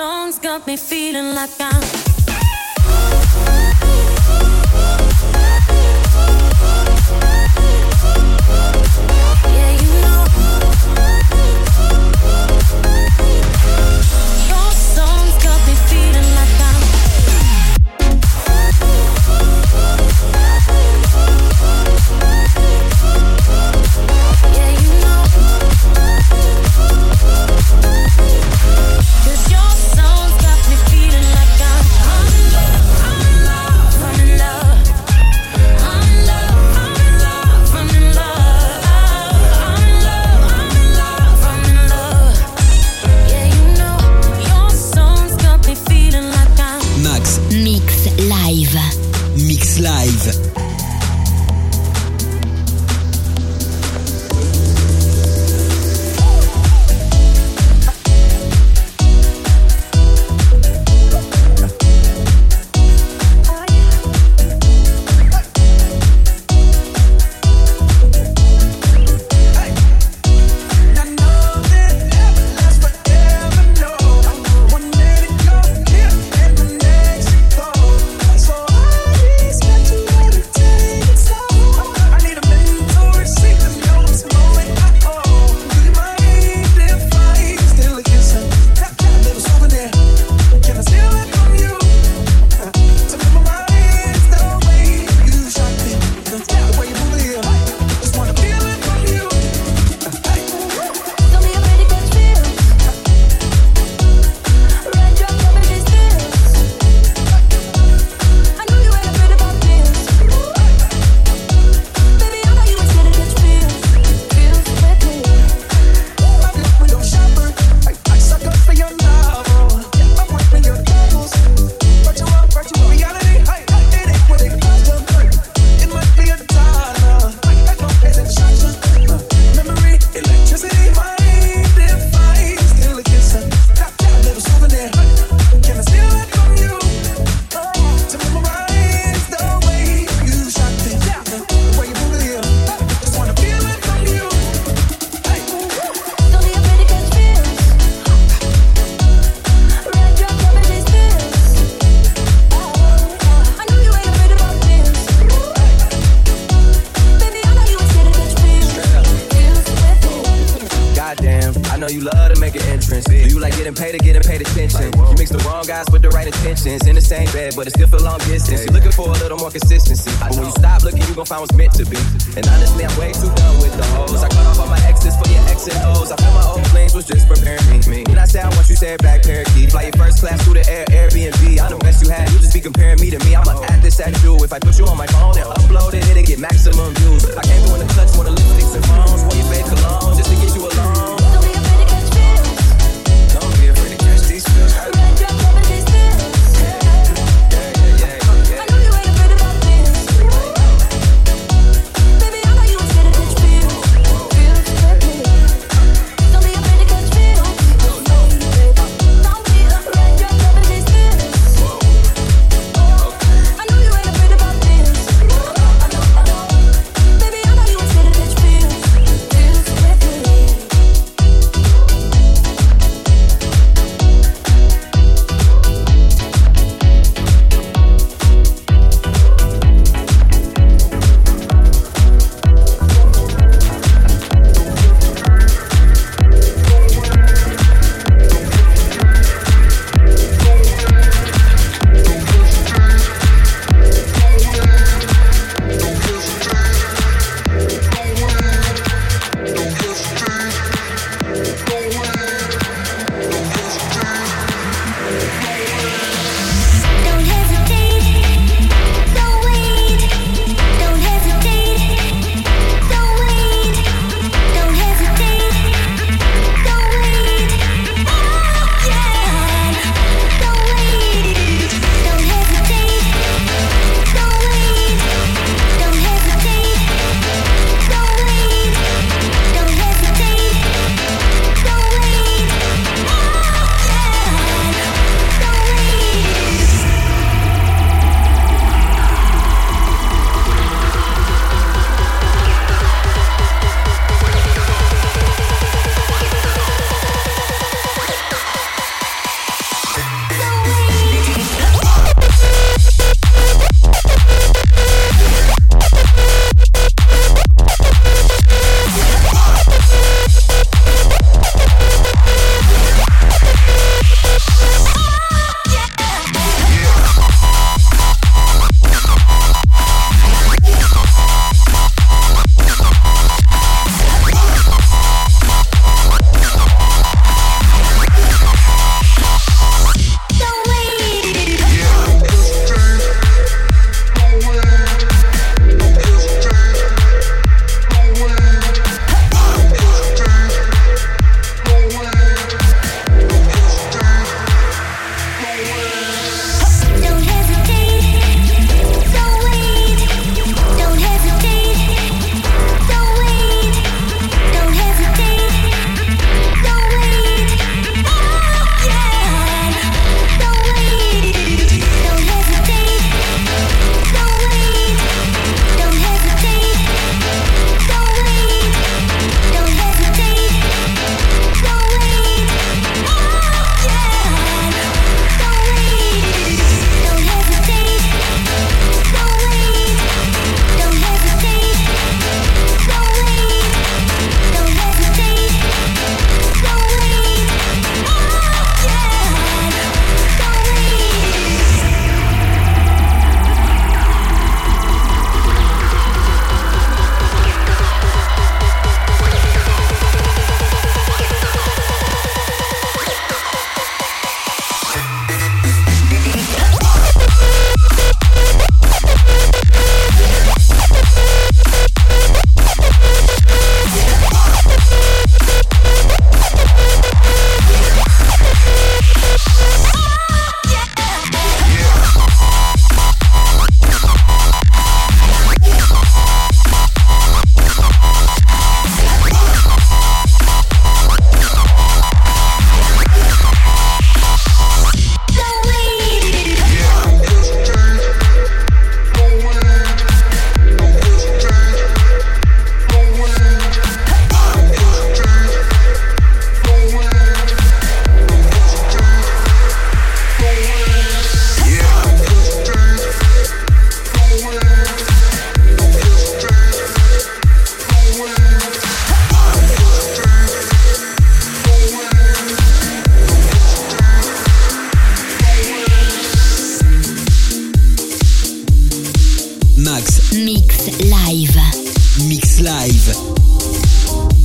songs got me feeling like I'm Mix Live. Mix Live.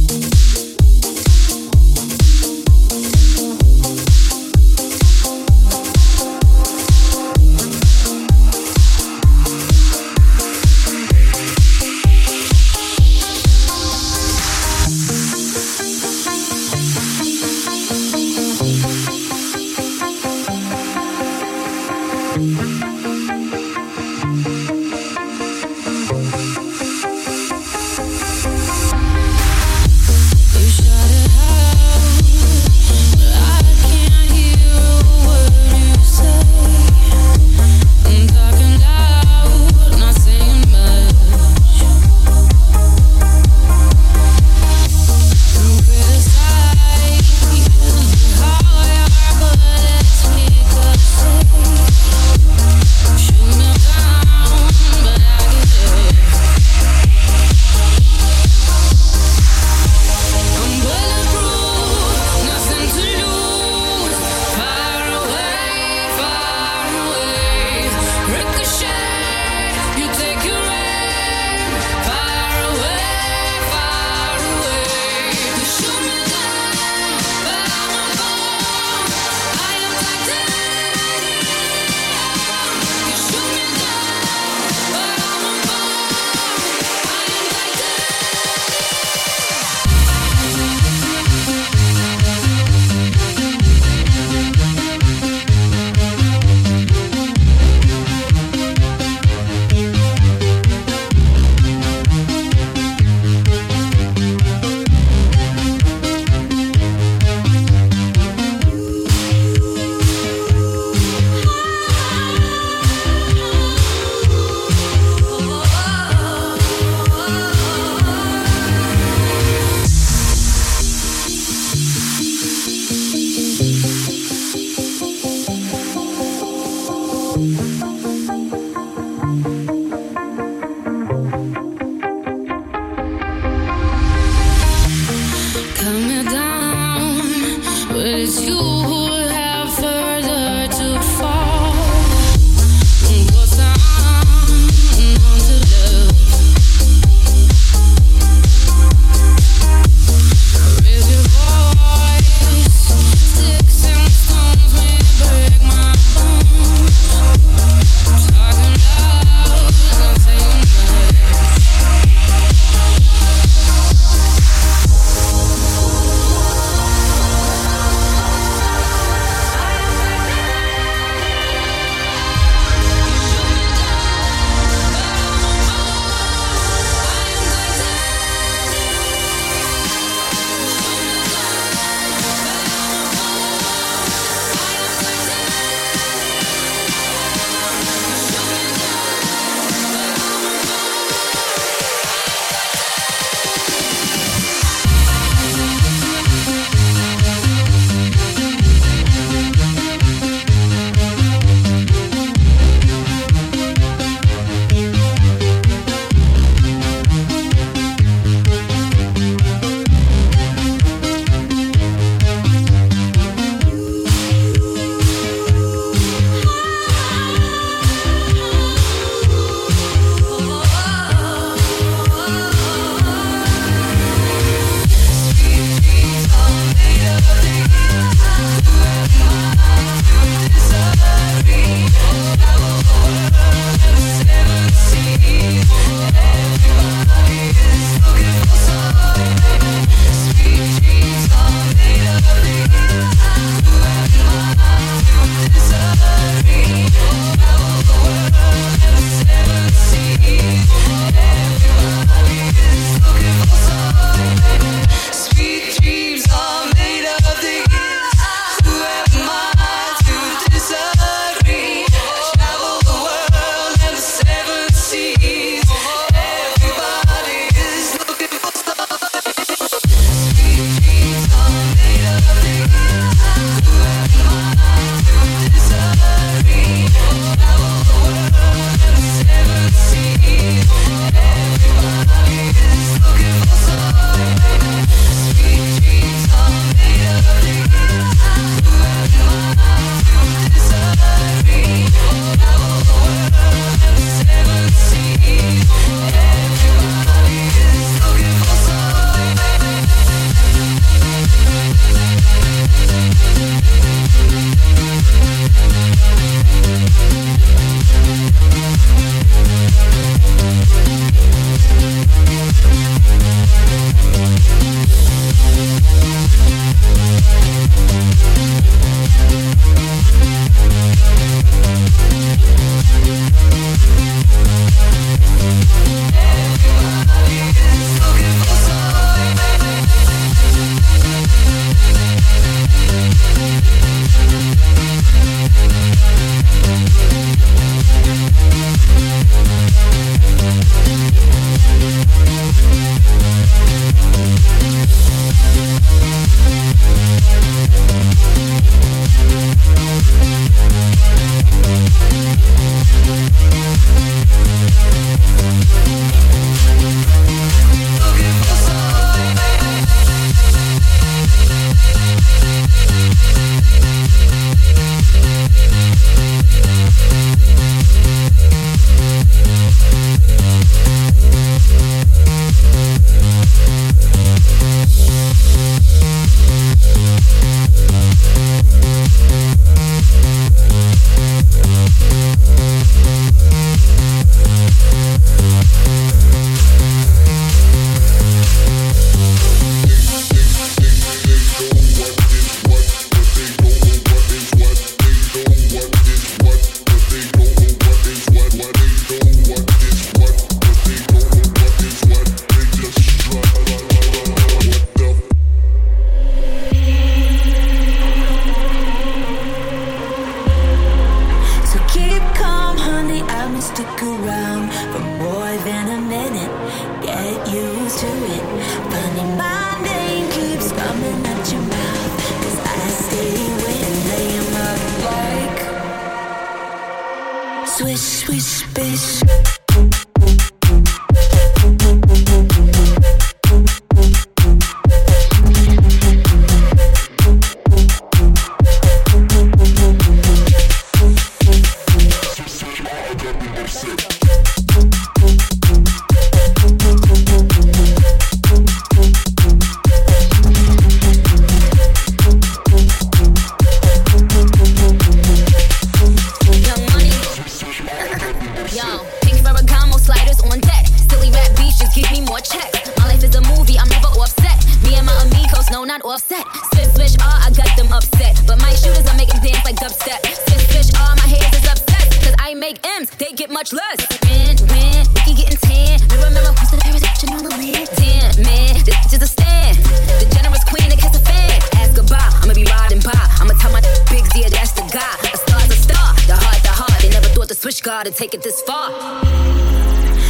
to take it this far.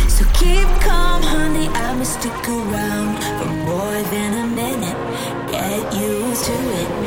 So keep calm, honey. I'ma stick around for more than a minute. Get used to it.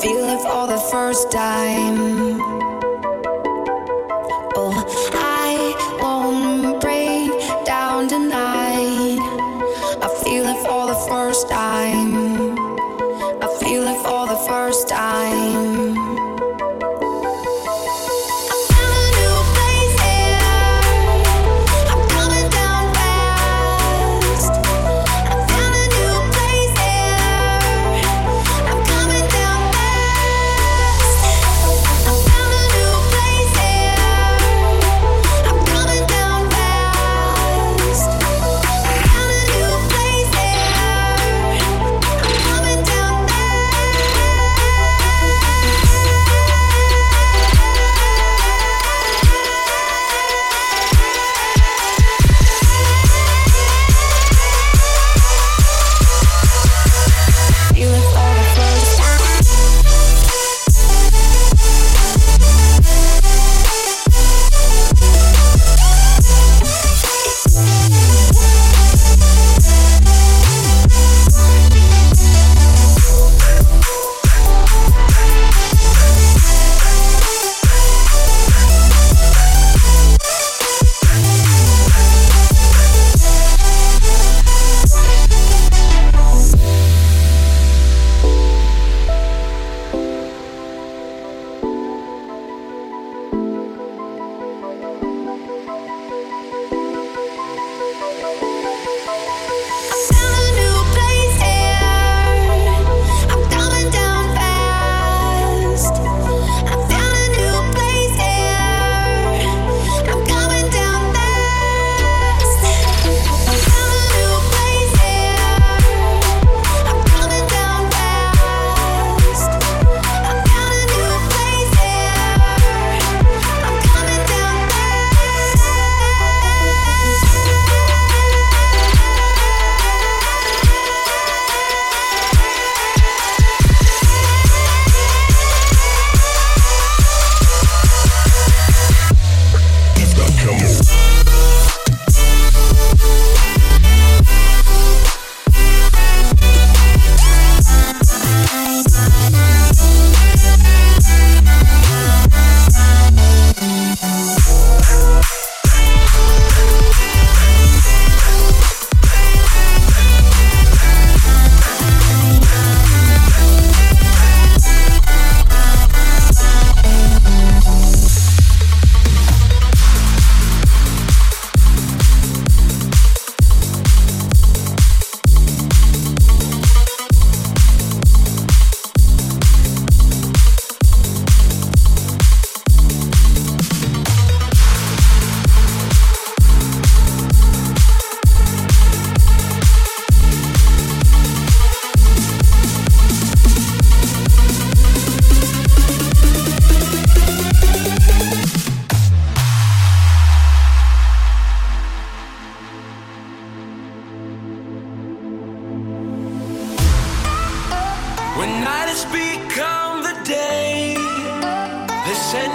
Feel it for the first time.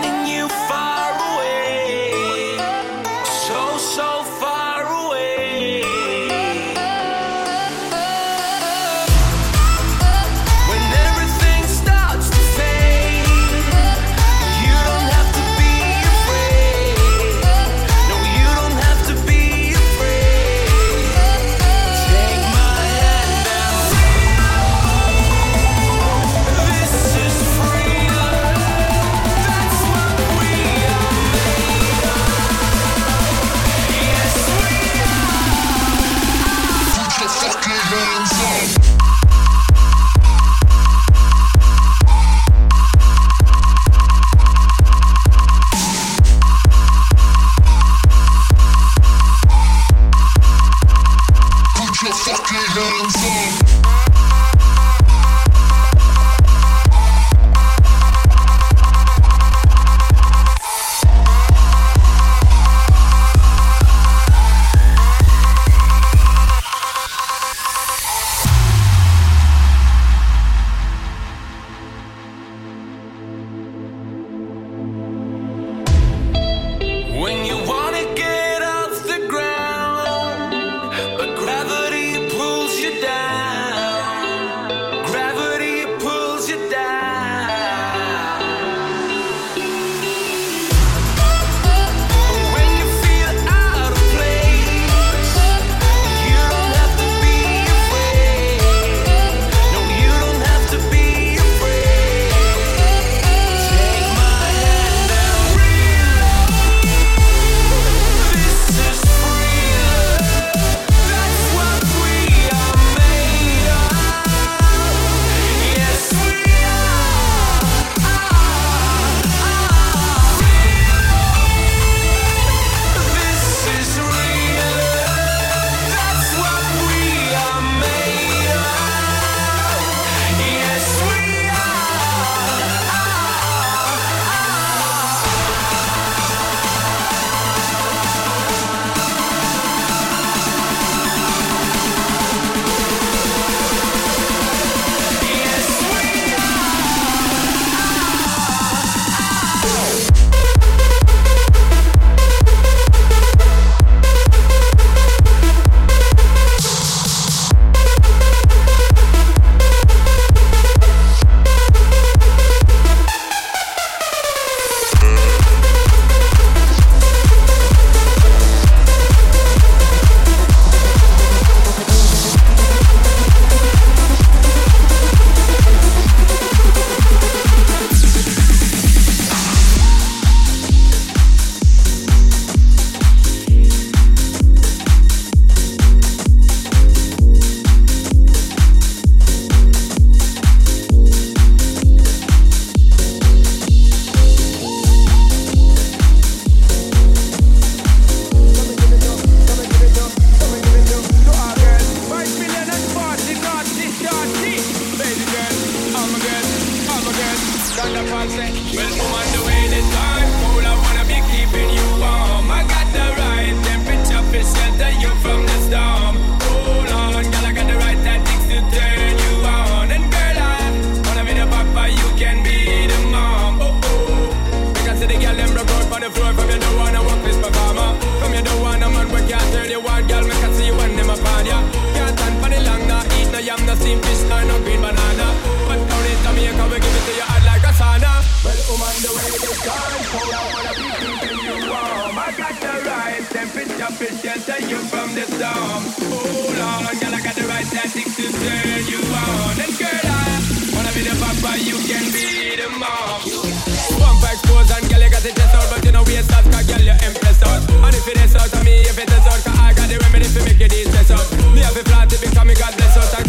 They're you far you can be the mom. Girl, you got chest out, but you know girl, you. And if it is out of me, if it is out, cause I got the remedy to make you distress out. we have a flat, it become me, God bless us.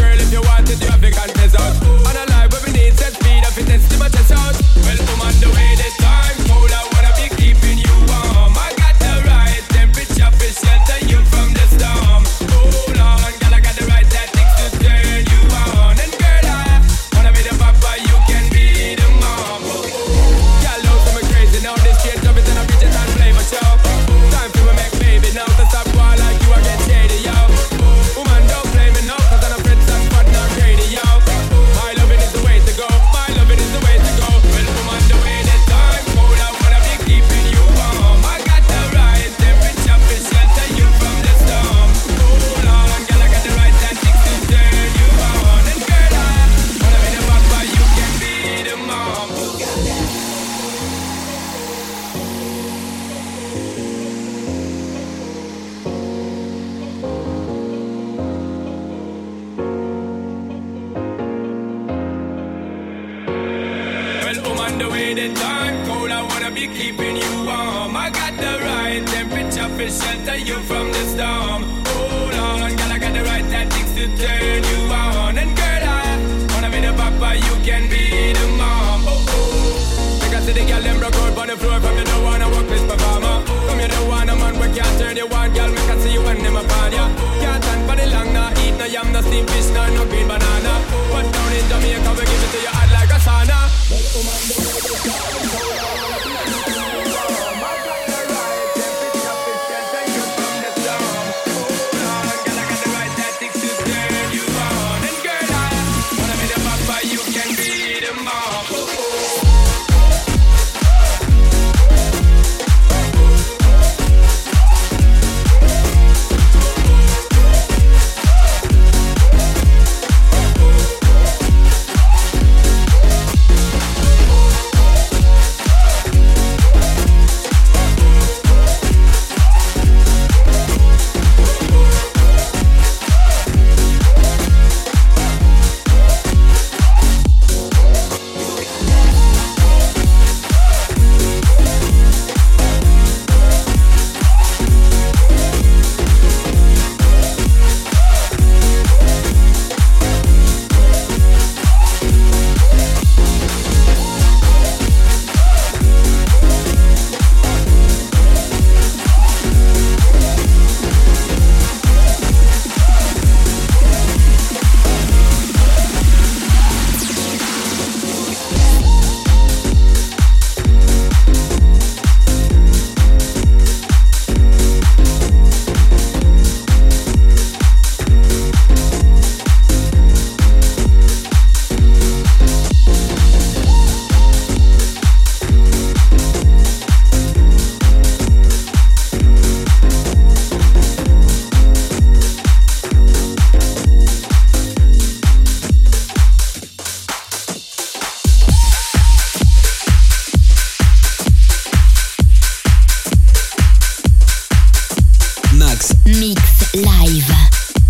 Mix Live.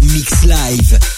Mix Live.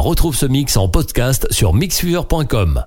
Retrouve ce mix en podcast sur mixfever.com.